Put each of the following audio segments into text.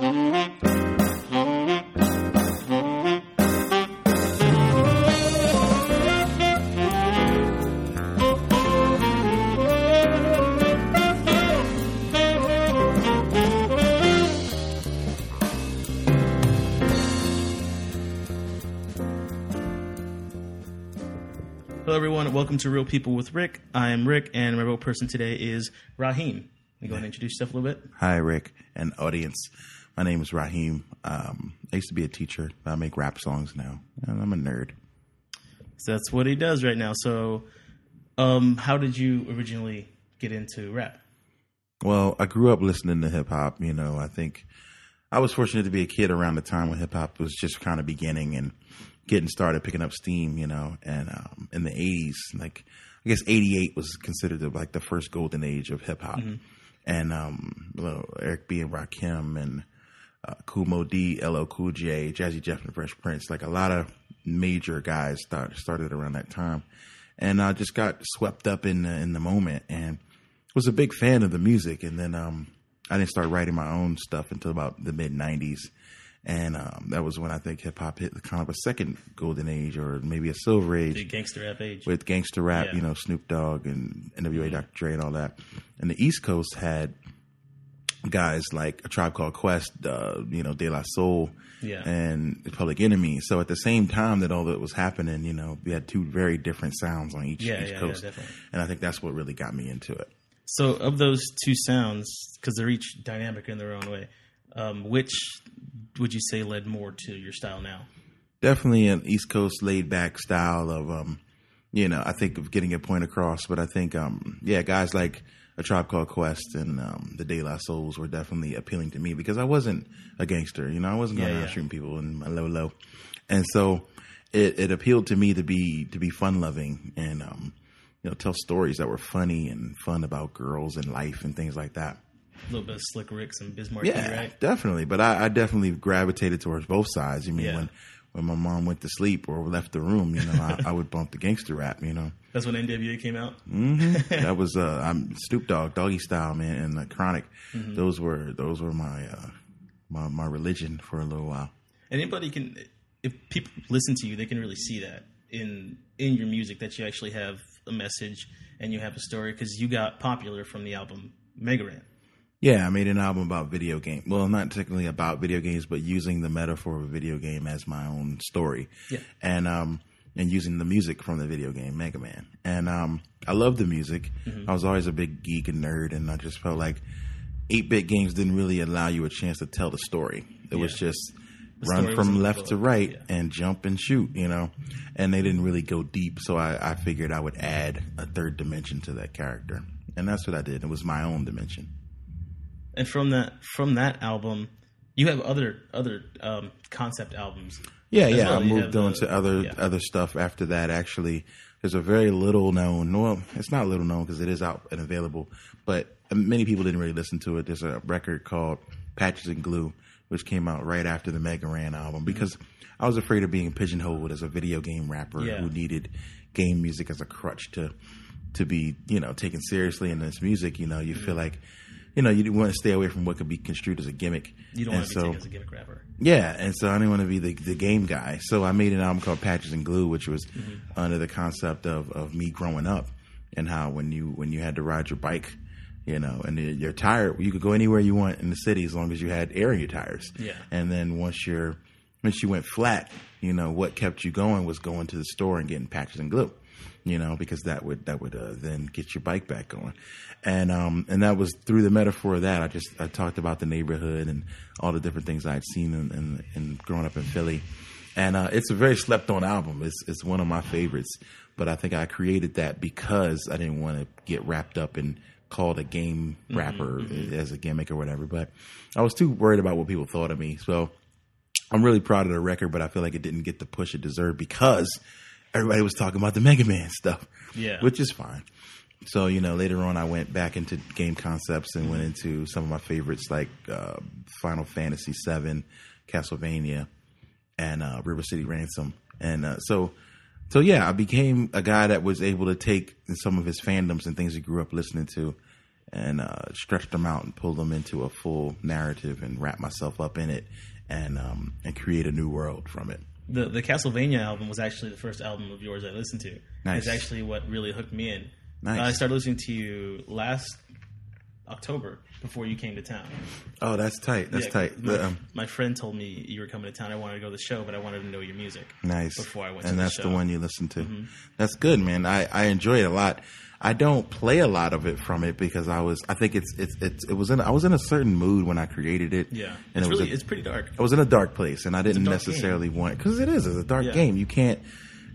Hello, everyone. Welcome to Real People with Rick. I am Rick, and my real person today is Raheem. You go ahead and introduce yourself a little bit. Hi, Rick and audience. My name is Raheem. Um, I used to be a teacher. but I make rap songs now, and I'm a nerd. So that's what he does right now. So, um, how did you originally get into rap? Well, I grew up listening to hip hop. You know, I think I was fortunate to be a kid around the time when hip hop was just kind of beginning and getting started, picking up steam. You know, and um, in the '80s, like I guess '88 was considered the, like the first golden age of hip hop, and um, well, Eric B and Rakim and uh, Kool Moe Dee, LL Cool J, Jazzy Jeff and Fresh Prince, like a lot of major guys start, started around that time, and I just got swept up in the, in the moment and was a big fan of the music. And then um, I didn't start writing my own stuff until about the mid '90s, and um, that was when I think hip hop hit the kind of a second golden age or maybe a silver age The gangster rap age. with gangster rap, Yeah. Mm-hmm. you know, Snoop Dogg and NWA, Dr. Dre, and all that. And the East Coast had guys like a Tribe Called Quest, uh, you know, De La Soul, Yeah. and Public Enemy. So at the same time that all that was happening, you know, we had two very different sounds on each, Yeah, each yeah, yeah, coast, definitely. and I think that's what really got me into it. So, of those two sounds, because they're each dynamic in their own way, um, which would you say led more to your style now? definitely an East Coast laid back style of um, you know, I think of getting a point across, but I think um yeah, guys like a Tribe Called Quest and um, the De La Souls were definitely appealing to me because I wasn't a gangster, you know, I wasn't going Yeah, around yeah. shooting people in my low low, and so it, it appealed to me to be to be fun loving and um, you know tell stories that were funny and fun about girls and life and things like that. A little bit of Slick Ricks and Biz Markie, Yeah, right? definitely. But I, I definitely gravitated towards both sides. I mean, Yeah. when when my mom went to sleep or left the room, you know, I, I would bump the gangster rap. You know, That's when NWA came out. that was uh, I'm Snoop Dogg, Doggy Style, man, and the Chronic. Mm-hmm. Those were those were my uh, my my religion for a little while. And anybody can, if people listen to you, they can really see that in in your music that you actually have a message and you have a story because you got popular from the album Mega Ran. Yeah, I made an album about video game. Well, not technically about video games, but using the metaphor of a video game as my own story. Yeah. And um and using the music from the video game Mega Man. And um I love the music. I was always a big geek and nerd and I just felt like 8-bit games didn't really allow you a chance to tell the story. It was just story run from left to right yeah. and jump and shoot, you know. And they didn't really go deep, so I, I figured I would add a third dimension to that character. And that's what I did. It was my own dimension. And from that from that album, you have other other um, concept albums. Yeah, yeah. well. I moved on the- to other yeah. other stuff after that. Actually, there's a very little known. Well, it's not little known because it is out and available, but many people didn't really listen to it. There's a record called Patches and Glue, which came out right after the Mega Ran Mm-hmm. album because I was afraid of being pigeonholed as a video game rapper Yeah. who needed game music as a crutch to to be you know taken seriously in this music. You know, you Mm-hmm. feel like. You know, you didn't want to stay away from what could be construed as a gimmick. You don't And want to be so- taken as a gimmick rapper. yeah, and so I didn't want to be the, the game guy. So I made an album called Patches and Glue, which was Mm-hmm. under the concept of, of me growing up and how when you when you had to ride your bike, you know, and you're you're tired, you could go anywhere you want in the city as long as you had air in your tires. Yeah. And then once you're once you went flat, you know, what kept you going was going to the store and getting patches and glue. You know, because that would that would uh, then get your bike back going, and um and that was through the metaphor of that. I just I talked about the neighborhood and all the different things I'd seen in, in, in growing up in Philly, and uh, it's a very slept on album. It's it's one of my favorites, but I think I created that because I didn't want to get wrapped up in called a game rapper as a gimmick or whatever. But I was too worried about what people thought of me, so I'm really proud of the record, but I feel like it didn't get the push it deserved because everybody was talking about the Mega Man stuff. Yeah. Which is fine. So, you know, later on I went back into game concepts and went into some of my favorites like uh, Final Fantasy VII, Castlevania, and uh, River City Ransom. And uh, so, so yeah, I became a guy that was able to take some of his fandoms and things he grew up listening to and uh, stretch them out and pull them into a full narrative and wrap myself up in it and um, and create a new world from it. The the Castlevania album was actually the first album of yours I listened to. Nice. It's actually what really hooked me in. Nice. I started listening to you last October before you came to town. Oh, that's tight. That's Yeah, tight. My, The, um, my friend told me you were coming to town. I wanted to go to the show, but I wanted to know your music. Nice. Before I went and to the that's. Mm-hmm. the one you listened to. That's good, man. I, I enjoy it a lot. I don't play a lot of it from it because I was I think it's it's, it's it was in I was in a certain mood when I created it. Yeah, and it's it was really a- it's pretty dark. I was in a dark place, and I didn't necessarily want because it is it's a dark Yeah. game. You can't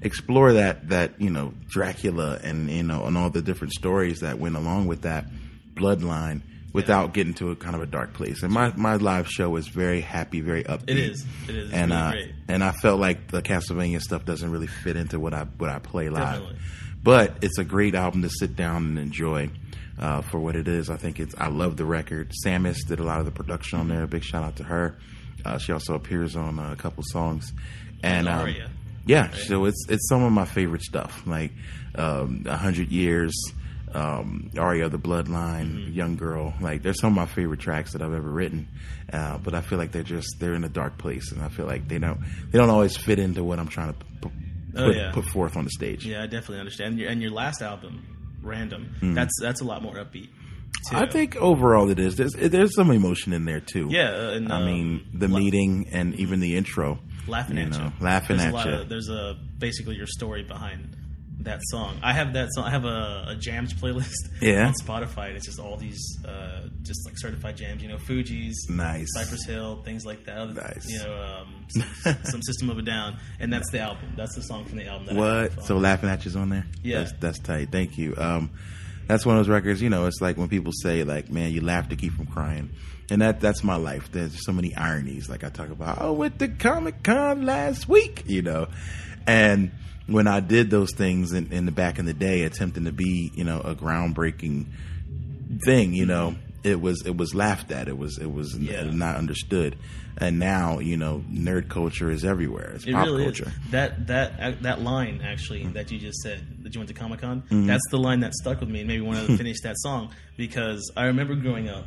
explore that that you know Dracula and you know and all the different stories that went along with that bloodline without getting to a kind of a dark place. And my my live show is very happy, very upbeat. It is. It is. It's and really uh, and I felt like the Castlevania stuff doesn't really fit into what I what I play live. Definitely. But it's a great album to sit down and enjoy uh, for what it is. I think it's. I love the record. Sammus did a lot of the production on there. Big shout out to her. Uh, she also appears on uh, a couple songs. And um, yeah, so it's it's some of my favorite stuff, like um, A Hundred Years, um, Aria the Bloodline, Young Girl. Like there's some of my favorite tracks that I've ever written, uh, but I feel like they're just they're in a dark place, and I feel like they don't they don't always fit into what I'm trying to p- Oh, put, yeah. put forth on the stage. Yeah, I definitely understand. And your, and your last album, Random, that's that's a lot more upbeat. Too. I think overall it is. There's there's some emotion in there too. Yeah, uh, and, I um, mean the la- meeting and even the intro. laughing you at know, you, laughing there's at you. Of, there's a basically your story behind that song. I have that song. I have a, a jams playlist Yeah. on Spotify, and it's just all these uh, just like certified jams. You know, Fugees, Nice. Cypress Hill, things like that. Other, Nice. You know, um, some, some System of a Down, and that's the album. That's the song from the album. What? So laughing at you's on there. Yeah. that's, that's tight. Thank you. Um, that's one of those records. You know, it's like when people say, like, "Man, you laugh to keep from crying," and that that's my life. There's so many ironies. Like I talk about, oh, went to Comic Con last week. You know, and when I did those things in, in the back in the day, attempting to be, you know, a groundbreaking thing, you know, it was it was laughed at. It was it was Yeah. not understood. And now, you know, nerd culture is everywhere. It's It pop really culture. is. That that uh, that line actually that you just said that you went to Comic Con. Mm-hmm. That's the line that stuck with me and made me want to finish that song because I remember growing up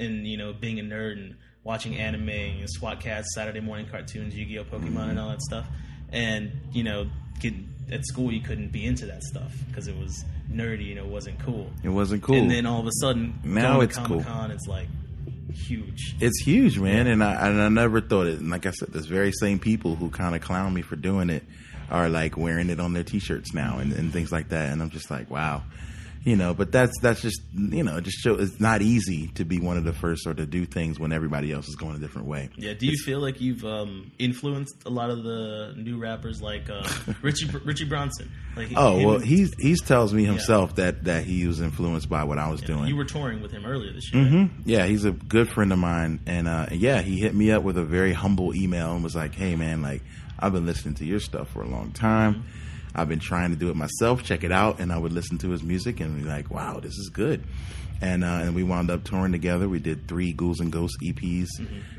and you know being a nerd and watching anime and SWAT Kats, Saturday morning cartoons, Yu Gi Oh, Pokemon, Mm-hmm. and all that stuff. And you know, get, at school you couldn't be into that stuff because it was nerdy. and it wasn't cool. It wasn't cool. And then all of a sudden, Now it's. Comic Con, it's like huge. It's huge, man, and I and I never thought it. And like I said, those very same people who kind of clown me for doing it are like wearing it on their t-shirts now and, and things like that. And I'm just like, wow, you know. But that's that's just you know, just show it's not easy to be one of the first or to do things when everybody else is going a different way. Yeah. Do you feel like you've um, influenced a lot of the new rappers like uh, Richie Richie Branson? Like, Oh him- well, he's he tells me himself that that he was influenced by what I was doing. You were touring with him earlier this year. hmm Yeah, he's a good friend of mine, and uh, yeah, he hit me up with a very humble email and was like, "Hey, man, like I've been listening to your stuff for a long time. I've been trying to do it myself. Check it out." And I would listen to his music and be like, "Wow, this is good." And uh, and we wound up touring together. We did three Ghouls and Ghosts EPs,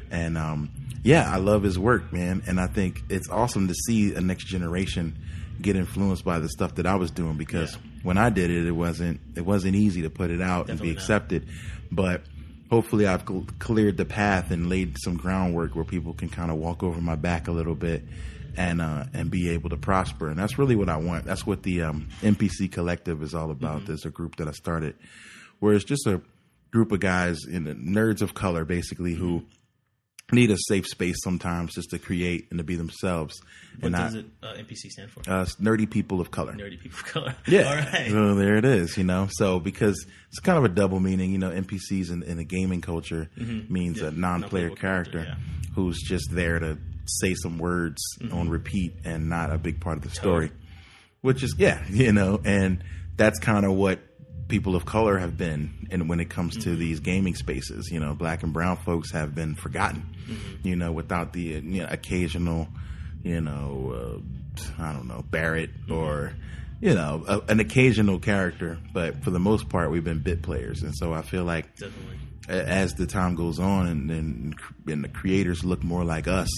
and um, yeah, I love his work, man. And I think it's awesome to see a next generation get influenced by the stuff that I was doing because Yeah. when I did it, it wasn't it wasn't easy to put it out and Definitely be not. accepted. But hopefully, I've cl- cleared the path and laid some groundwork where people can kind of walk over my back a little bit and uh, and be able to prosper. And that's really what I want. That's what the um, NPC Collective is all about. There's a group that I started where it's just a group of guys in the nerds of color, basically, who need a safe space sometimes just to create and to be themselves. What and does not it uh, NPC stand for? uh, nerdy people of color. Nerdy people of color. Yeah. All right. So there it is, you know. So because it's kind of a double meaning, you know, NPCs in, in the gaming culture means Mm-hmm. Yeah, a non-player non-playable character, character, yeah. who's just there to say some words Mm-hmm. on repeat and not a big part of the story. Which is yeah, you know, and that's kind of what people of color have been and when it comes Mm-hmm. to these gaming spaces, you know, black and brown folks have been forgotten. Mm-hmm. You know, without the you know, occasional, you know, uh, I don't know, Barret Mm-hmm. or you know, a, an occasional character, but for the most part, we've been bit players, and so I feel like Definitely. as the time goes on, and and, and the creators look more like us,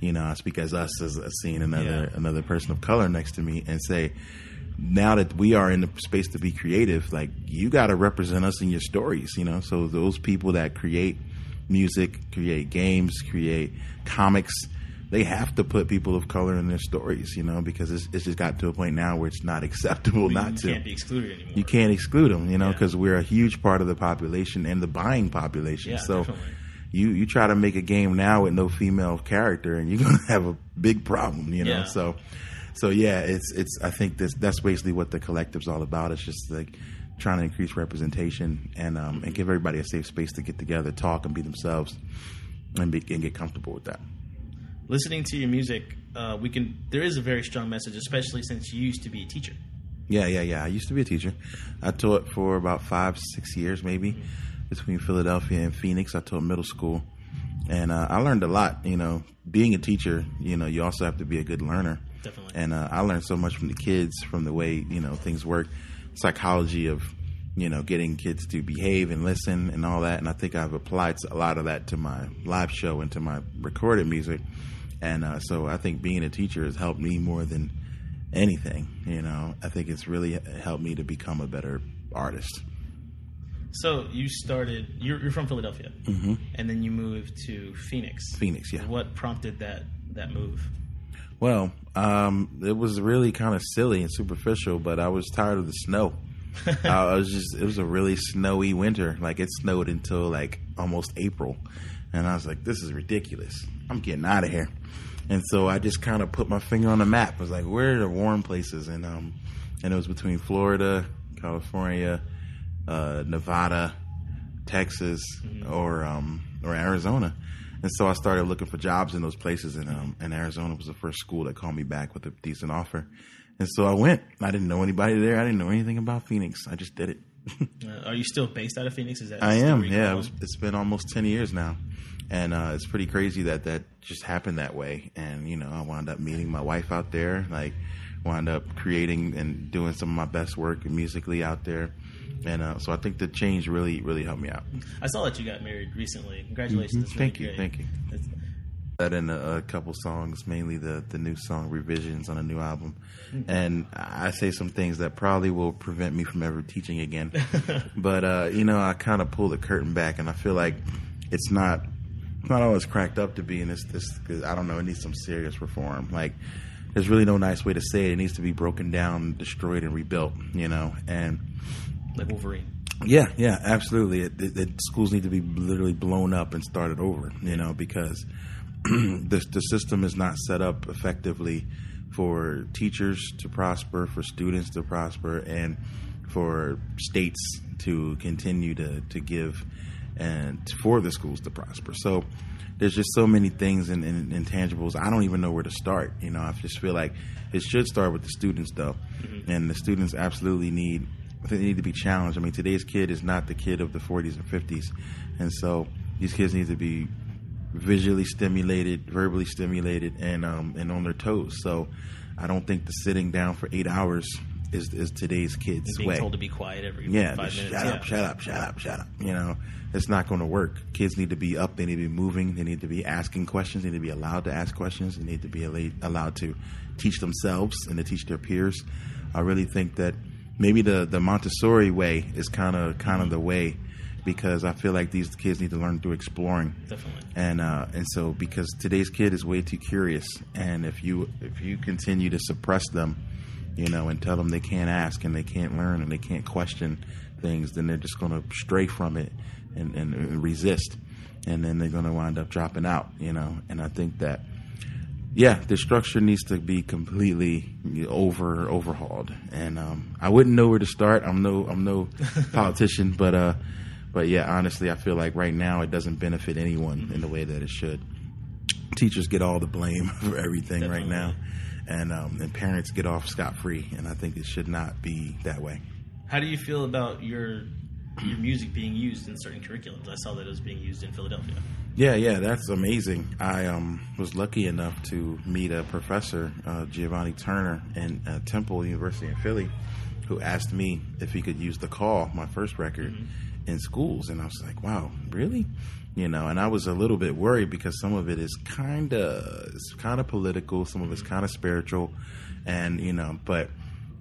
you know, I speak as us as seeing another Yeah. another person of color next to me, and say, now that we are in the space to be creative, like you got to represent us in your stories, you know. So those people that create music, create games, create comics, they have to put people of color in their stories, you know, because it's, it's just got to a point now where it's not acceptable You not to. can't be excluded anymore. you can't exclude them, you know, Yeah. because we're a huge part of the population and the buying population. Yeah, so definitely. you you try to make a game now with no female character, and you're gonna have a big problem, you know. Yeah. So so yeah, it's it's. I think this that's basically what the collective's all about. It's just like trying to increase representation and um, and give everybody a safe space to get together, talk, and be themselves, and, be, and get comfortable with that. Listening to your music, uh, we can. There is a very strong message, especially since you used to be a teacher. Yeah, yeah, yeah. I used to be a teacher. I taught for about five, six years, maybe, between Philadelphia and Phoenix. I taught middle school, and uh, I learned a lot. You know, being a teacher, you know, you also have to be a good learner. Definitely. And uh, I learned so much from the kids, from the way you know things work, psychology of you know getting kids to behave and listen and all that. And I think I've applied a lot of that to my live show and to my recorded music. And uh, so I think being a teacher has helped me more than anything. You know, I think it's really helped me to become a better artist. So you started. You're, you're from Philadelphia, mm-hmm. and then you moved to Phoenix. Phoenix, yeah. What prompted that that move? Well, um, it was really kind of silly and superficial, but I was tired of the snow. I was just, it was a really snowy winter. Like it snowed until like almost April. And I was like, this is ridiculous. I'm getting out of here. And so I just kind of put my finger on the map. I was like, where are the warm places? And, um, and it was between Florida, California, uh, Nevada, Texas, or, um, or Arizona. And so I started looking for jobs in those places, and um, and Arizona was the first school that called me back with a decent offer. And so I went. I didn't know anybody there. I didn't know anything about Phoenix. I just did it. Uh, are you still based out of Phoenix? Is that I am. Yeah, it was, it's been almost ten years now, and uh, it's pretty crazy that that just happened that way. And you know, I wound up meeting my wife out there. Like, wound up creating and doing some of my best work musically out there. And uh, so I think the change really, really helped me out. I saw that you got married recently. Congratulations! That's really Thank you, thank you. That in a, a couple songs, mainly the the new song revisions on a new album, and I say some things that probably will prevent me from ever teaching again. but uh, you know, I kind of pull the curtain back, and I feel like it's not it's not always cracked up to be, and it's this because I don't know, it needs some serious reform. Like, there's really no nice way to say it. It needs to be broken down, destroyed, and rebuilt. You know, and like Wolverine. yeah, yeah, absolutely. It, it, it- schools need to be literally blown up and started over, you know, because the the system is not set up effectively for teachers to prosper, for students to prosper, and for states to continue to to give and for the schools to prosper. So there's just so many things and in, in, intangibles. I don't even know where to start. You know, I just feel like it should start with the students though, mm-hmm. and the students absolutely need they need to be challenged. I mean, today's kid is not the kid of the 40s and 50s, and so these kids need to be visually stimulated, verbally stimulated, and um, and on their toes. So I don't think the sitting down for eight hours is is today's kids' And being way. told to be quiet every Yeah, five minutes. shut yeah. up, shut up, shut up, shut up. You know, it's not going to work. Kids need to be up. They need to be moving. They need to be asking questions. They need to be allowed to ask questions. They need to be allowed to teach themselves and to teach their peers. I really think that maybe the the Montessori way is kind of kind of the way because I feel like these kids need to learn through exploring Definitely. and uh, and so because today's kid is way too curious, and if you if you continue to suppress them, you know, and tell them they can't ask and they can't learn and they can't question things, then they're just going to stray from it and, and, and resist, and then they're going to wind up dropping out, you know. And I think that yeah, the structure needs to be completely over overhauled, and um, I wouldn't know where to start. I'm no I'm no politician, but uh, but yeah, honestly, I feel like right now it doesn't benefit anyone in the way that it should. Teachers get all the blame for everything right now, and um, and parents get off scot free, and I think it should not be that way. How do you feel about your your music being used in certain curriculums? I saw that it was being used in Philadelphia. Yeah, yeah, that's amazing. I um, was lucky enough to meet a professor, uh, Giovanni Turner, in uh, Temple University in Philly, who asked me if he could use the call, my first record, in schools, and I was like, "Wow, really?" You know, and I was a little bit worried because some of it is kind of it's kind of political, some of it's kind of spiritual, and you know, but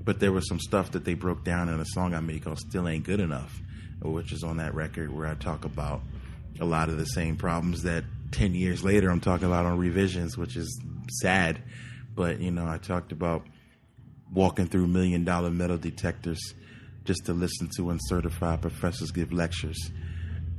but there was some stuff that they broke down in a song I made called "Still Ain't Good Enough," which is on that record where I talk about a lot of the same problems that ten years later I'm talking about on revisions, which is sad. But you know, I talked about walking through million dollar metal detectors just to listen to uncertified professors give lectures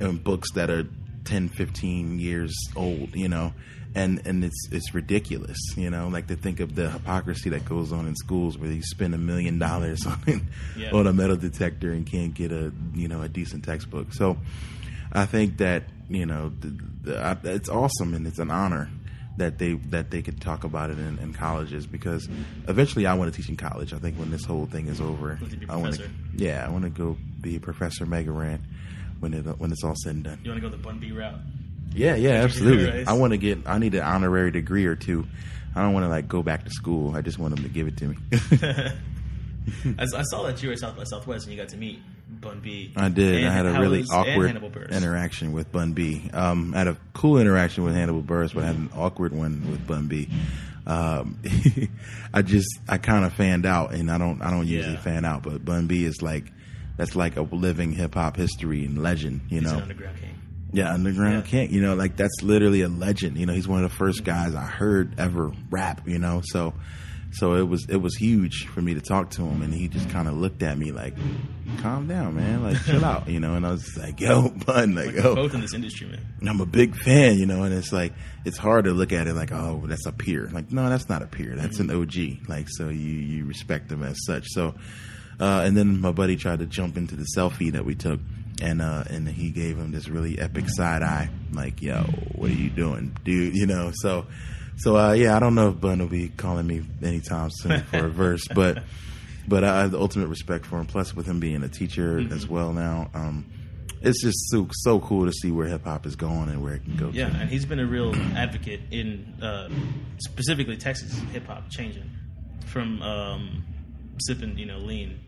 and books that are 10 15 years old you know and and it's it's ridiculous you know like to think of the hypocrisy that goes on in schools where you spend a million dollars on Yeah. on a metal detector and can't get a you know a decent textbook so i think that you know the, the, I, it's awesome and it's an honor that they that they could talk about it in, in colleges because eventually I want to teach in college. I think when this whole thing is over, Want to be a I want to yeah I want to go be a professor Mega Ran when it when it's all said and done. You want to go the Bun B route? Yeah, yeah, absolutely. I want to get. I need an honorary degree or two. I don't want to like go back to school. I just want them to give it to me. I, I saw that you were at South by Southwest and you got to meet Bun B. I did. I had a really awkward interaction with Bun B. Um, I had a cool interaction with Hannibal Buress, but I had an awkward one with Bun B. Um, I just I kind of fanned out, and I don't I don't usually Yeah. fan out, but Bun B is like that's like a living hip hop history and legend. You He's know, underground king. Yeah, Underground Yeah. King. You know, like that's literally a legend. You know, he's one of the first guys I heard ever rap. You know, so so it was it was huge for me to talk to him, and he just kind of looked at me like, "Calm down, man. Like, chill out." You know, and I was like, "Yo, bun, like, We're yo." both in this industry, man. I'm a big fan, you know, and it's like it's hard to look at it like, oh, that's a peer. Like, no, that's not a peer. That's an OG. Like, so you you respect them as such. So, uh, and then my buddy tried to jump into the selfie that we took, and uh, and he gave him this really epic side eye, like, yo, what are you doing, dude? You know, so. So uh, yeah, I don't know if Bun will be calling me anytime soon for a verse, but but I have the ultimate respect for him. Plus, with him being a teacher as well now, um, it's just so so cool to see where hip hop is going and where it can go. Yeah, to. and he's been a real advocate in uh, specifically Texas hip hop changing from um, sipping, you know, lean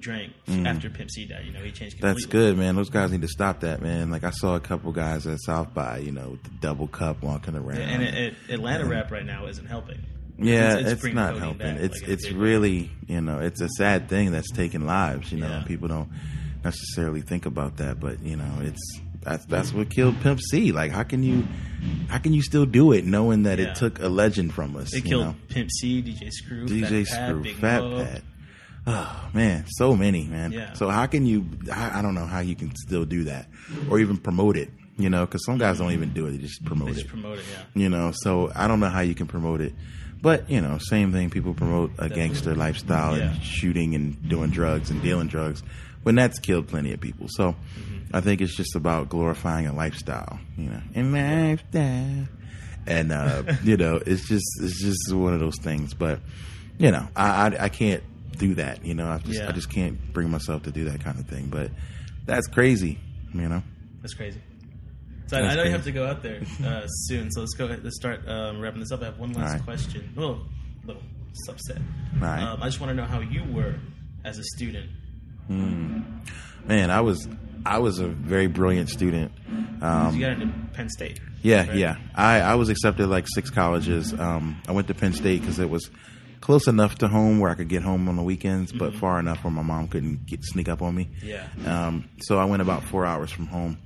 drink after Pimp C died. You know, he changed. Completely. Mm. That's good, man. Those guys need to stop that, man. Like I saw a couple guys at South by, you know, with the double cup walking around. Yeah, and it, it, Atlanta rap right now isn't helping. yeah, it's- it's, it's not helping. back, it's like, it's really, you know, it's a sad thing that's taking lives. You know, Yeah. people don't necessarily think about that, but you know, it's that's that's what killed Pimp C. Like, how can you, how can you still do it knowing that Yeah. it took a legend from us? They you killed know? Pimp C, DJ Screw, DJ Fat Screw, Fat Mo. Pat. Oh man, so many, man. Yeah. So how can you? I, I don't know how you can still do that, or even promote it. You know, because some guys don't even do it; they just promote They it. just promote it, yeah. you know, so I don't know how you can promote it, but you know, same thing. People promote a gangster lifestyle Yeah. and shooting and doing drugs and dealing drugs, when that's killed plenty of people. So Mm-hmm. I think it's just about glorifying a lifestyle, you know, a lifestyle, and uh, you know, it's just it's just one of those things. But you know, I I, I can't do that. You know, I just Yeah. I just can't bring myself to do that kind of thing. But that's crazy, you know. That's crazy. So I, I That's know you have to go out there uh, soon. So let's go ahead. Let's start um, wrapping this up. I have one last right. question. Well, little subset. Right. Um, I just want to know how you were as a student. Man, I was I was a very brilliant student. Um, you got into Penn State. Yeah, right? yeah. I, I was accepted like six colleges. Um, I went to Penn State because it was close enough to home where I could get home on the weekends, but far enough where my mom couldn't get sneak up on me. Yeah. Um, so I went about four hours from home,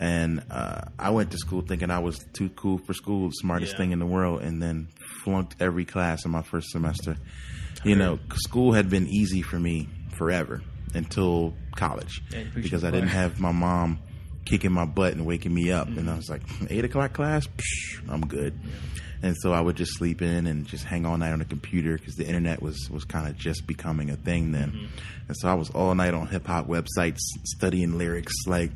and uh, I went to school thinking I was too cool for school, the smartest Yeah. thing in the world, and then flunked every class in my first semester. You know, school had been easy for me forever until college Yeah, because I didn't have my mom kicking my butt and waking me up. And I was like, eight o'clock class, Psh, I'm good. And so I would just sleep in and just hang all night on the computer because the internet was was kind of just becoming a thing then. And so I was all night on hip hop websites studying lyrics, like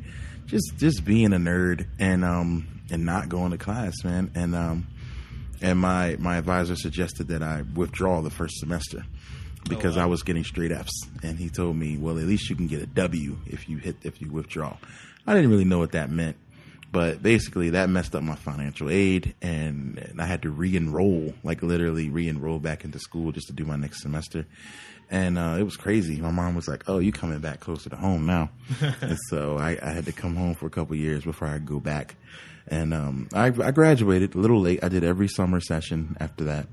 just just being a nerd and um and not going to class, man. And um and my my advisor suggested that I withdraw the first semester because wow. I was getting straight Fs, and he told me, "Well, at least you can get a W if you hit if you withdraw." I didn't really know what that meant, but basically that messed up my financial aid, and, and I had to re-enroll, like literally re-enroll back into school just to do my next semester. And uh, it was crazy. My mom was like, "Oh, you coming back closer to home now?" and so I, I had to come home for a couple years before I could go back. And um, I, I graduated a little late. I did every summer session after that,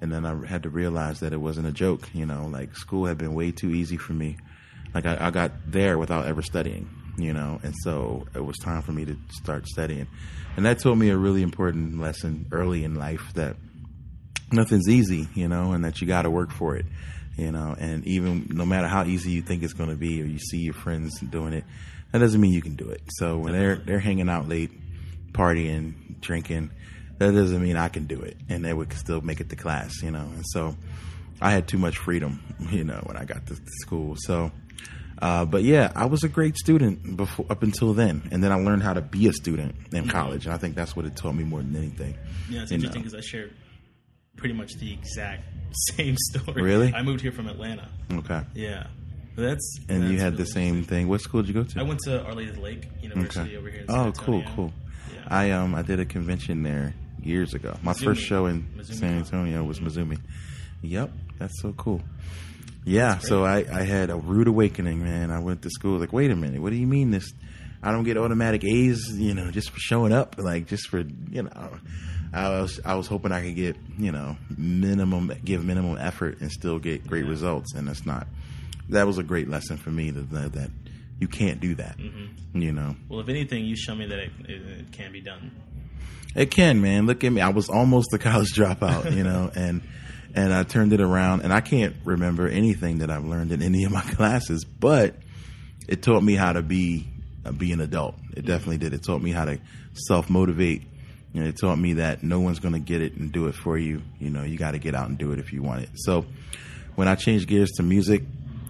and then I had to realize that it wasn't a joke. You know, like school had been way too easy for me. Like I, I got there without ever studying. You know, and so it was time for me to start studying, and that taught me a really important lesson early in life that nothing's easy. You know, and that you got to work for it. You know, and even no matter how easy you think it's going to be, or you see your friends doing it, that doesn't mean you can do it. So when they're they're hanging out late, partying, drinking, that doesn't mean I can do it, and they would still make it to class, you know. And so I had too much freedom, you know, when I got to school. So, uh, but yeah, I was a great student before up until then, and then I learned how to be a student in college. And I think that's what it taught me more than anything. Yeah, it's you interesting because I share pretty much the exact same story. Really? I moved here from Atlanta. Okay, Yeah, that's and you that's had the same thing. What school did you go to? I went to Arlington Lake University Okay. over here. Oh, cool, cool. Yeah. I um I did a convention there years ago. My first show in Mizumi San. Antonio was Mizumi. Yep, that's so cool. Yeah, so I I had a rude awakening, man. I went to school like, wait a minute, what do you mean this? I don't get automatic A's, you know, just for showing up, like just for you know. I was I was hoping I could get you know minimum give minimum effort and still get great results, and that's not. That was a great lesson for me that that, that you can't do that. Mm-hmm. You know, Well, if anything, you show me that it, it, it can be done. it can, man. Look at me. I was almost a college dropout, you know, and and I turned it around. And I can't remember anything that I've learned in any of my classes, but it taught me how to be uh, be an adult. It definitely did. It taught me how to self motivate. You know, it taught me that no one's going to get it and do it for you. You know, you got to get out and do it if you want it. So when I changed gears to music,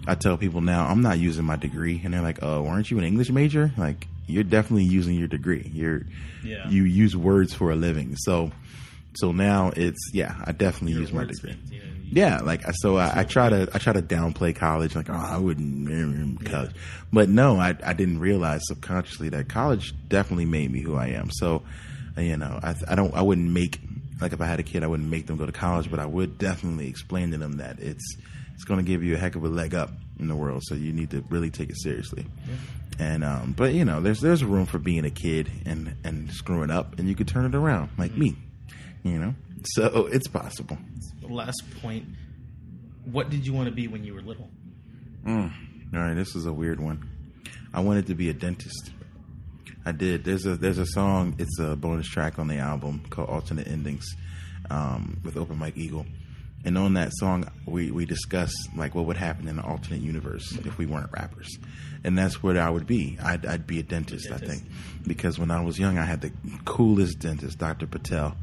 I tell people now I'm not using my degree, and they're like, "Oh, weren't you an English major?" Like, you're definitely using your degree. You're Yeah. you use words for a living. So so now it's yeah, I definitely Your use my degree. Yeah, like so I, I try to I try to downplay college like oh I wouldn't mm, college, but no I I didn't realize subconsciously that college definitely made me who I am. So you know I I don't I wouldn't make like if I had a kid I wouldn't make them go to college, but I would definitely explain to them that it's it's going to give you a heck of a leg up in the world, so you need to really take it seriously. And um, but you know there's there's room for being a kid and and screwing up, and you could turn it around like me, you know. So it's possible. Last point. What did you want to be when you were little? Mm. All right, this is a weird one. I wanted to be a dentist. I did. There's a there's a song. It's a bonus track on the album called Alternate Endings um, with Open Mike Eagle. And on that song, we we discuss like what would happen in an alternate universe if we weren't rappers, and that's where I would be. I'd, I'd be a dentist, I Dentist. think, because when I was young, I had the coolest dentist, Dr. Patel,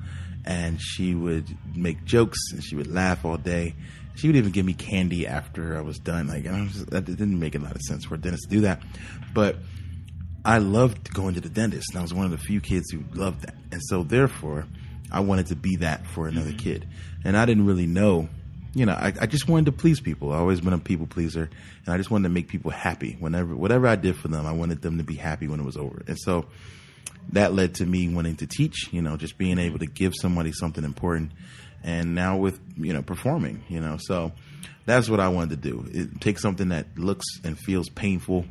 and she would make jokes and she would laugh all day. She would even give me candy after I was done. Like, and I was just, that didn't make a lot of sense for a dentist to do that, but I loved going to the dentist, and I was one of the few kids who loved that. And so, therefore, I wanted to be that for another mm-hmm. kid. And I didn't really know, you know, I, I just wanted to please people. I always been a people pleaser, and I just wanted to make people happy. Whenever, whatever I did for them, I wanted them to be happy when it was over. And so, that led to me wanting to teach. You know, just being able to give somebody something important. And now with you know performing, you know, so that's what I wanted to do. It, take something that looks and feels painful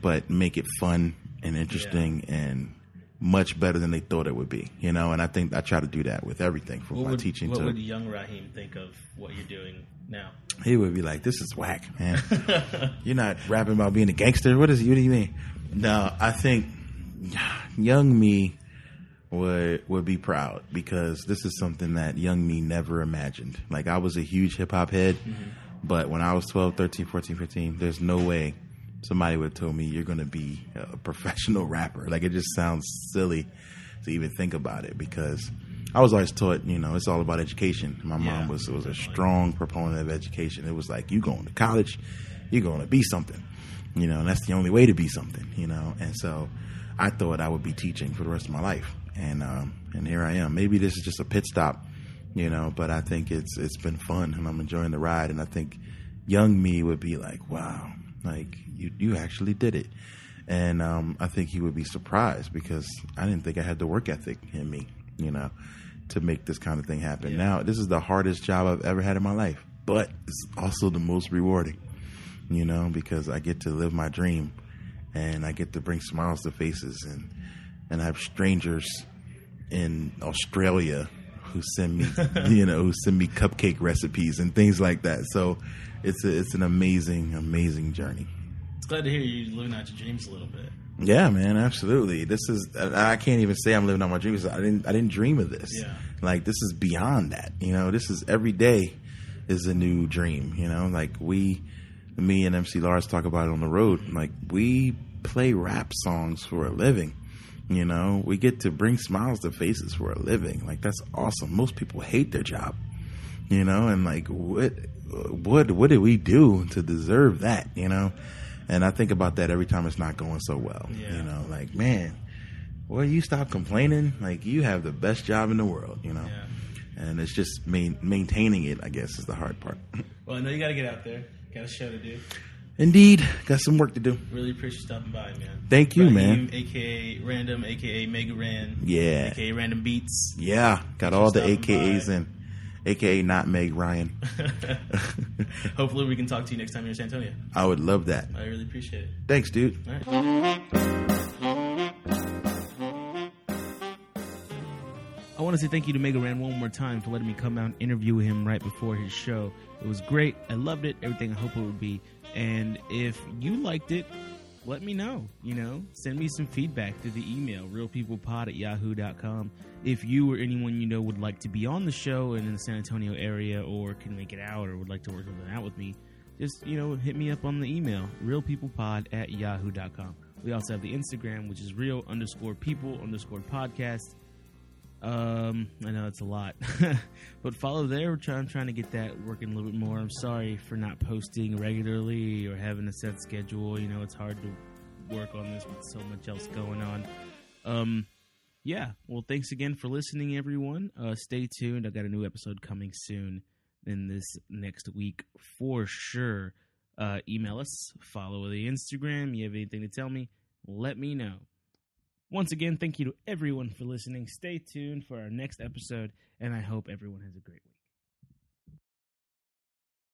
but make it fun and interesting and much better than they thought it would be. You know, and I think I try to do that with everything from What my would, teaching what to would young Raheem think of what you're doing now? he would be like, "This is whack, man. You're not rapping about being a gangster. What is? What do you mean?" No, I think young me would would be proud because this is something that young me never imagined. Like I was a huge hip hop head, mm-hmm. but when I was 12, 13, 14, 15, there's no way somebody would have told me you're going to be a professional rapper. Like it just sounds silly to even think about it because I was always taught, you know, it's all about education. My Yeah, mom was was a strong proponent of education. It was like you going to college, you're going to be something, you know, and that's the only way to be something, you know. And so I thought I would be teaching for the rest of my life, and um, and here I am. Maybe this is just a pit stop, you know, but I think it's it's been fun and I'm enjoying the ride. And I think young me would be like, wow, like you you actually did it. And um, I think he would be surprised because I didn't think I had the work ethic in me, you know, to make this kind of thing happen. Yeah. Now, this is the hardest job I've ever had in my life, but it's also the most rewarding, you know, because I get to live my dream and I get to bring smiles to faces and and I have strangers in Australia who send me, you know, who send me cupcake recipes and things like that. So it's a, it's an amazing, amazing journey. It's glad to hear you living out your dreams a little bit. Yeah, man, absolutely. This is I can't even say I'm living out my dreams. I didn't I didn't dream of this. Yeah. Like this is beyond that. You know, this is every day is a new dream. You know, like we, me and MC Lars talk about it on the road. Like we play rap songs for a living. You know, we get to bring smiles to faces for a living. Like that's awesome. Most people hate their job. You know, and like what what what did we do to deserve that? You know, and I think about that every time it's not going so well. Yeah. You know, like man, well, you stop complaining. Like you have the best job in the world. You know, Yeah. and it's just main, maintaining it. I guess is the hard part. Well, I know you got to get out there. Got a show to do. Indeed, got some work to do. Really appreciate you stopping by, man. Thank you, Raheem, man. AKA Random, AKA Mega Ran. Yeah. AKA Random Beats. Yeah, got all the AKAs by. in. AKA not Meg Ryan. Hopefully, we can talk to you next time you're in San Antonio. I would love that. I really appreciate it. Thanks, dude. Want to say thank you to Mega Ran one more time for letting me come out and interview him right before his show. It was great. I loved it. Everything I hope it would be. And if you liked it, let me know. You know, send me some feedback through the email, realpeoplepod at yahoo.com. If you or anyone you know would like to be on the show and in the San Antonio area or can make it out or would like to work something out with me, just, you know, hit me up on the email, realpeoplepod at yahoo.com. We also have the Instagram, which is real underscore people underscore podcast. Um, I know it's a lot, but follow there. We're trying, I'm trying to get that working a little bit more. I'm sorry for not posting regularly or having a set schedule. You know, it's hard to work on this with so much else going on. Um, yeah. Well, thanks again for listening, everyone. Uh, stay tuned. I got a new episode coming soon in this next week for sure. Uh, email us, follow the Instagram. You have anything to tell me? Let me know. Once again, thank you to everyone for listening. Stay tuned for our next episode, and I hope everyone has a great week.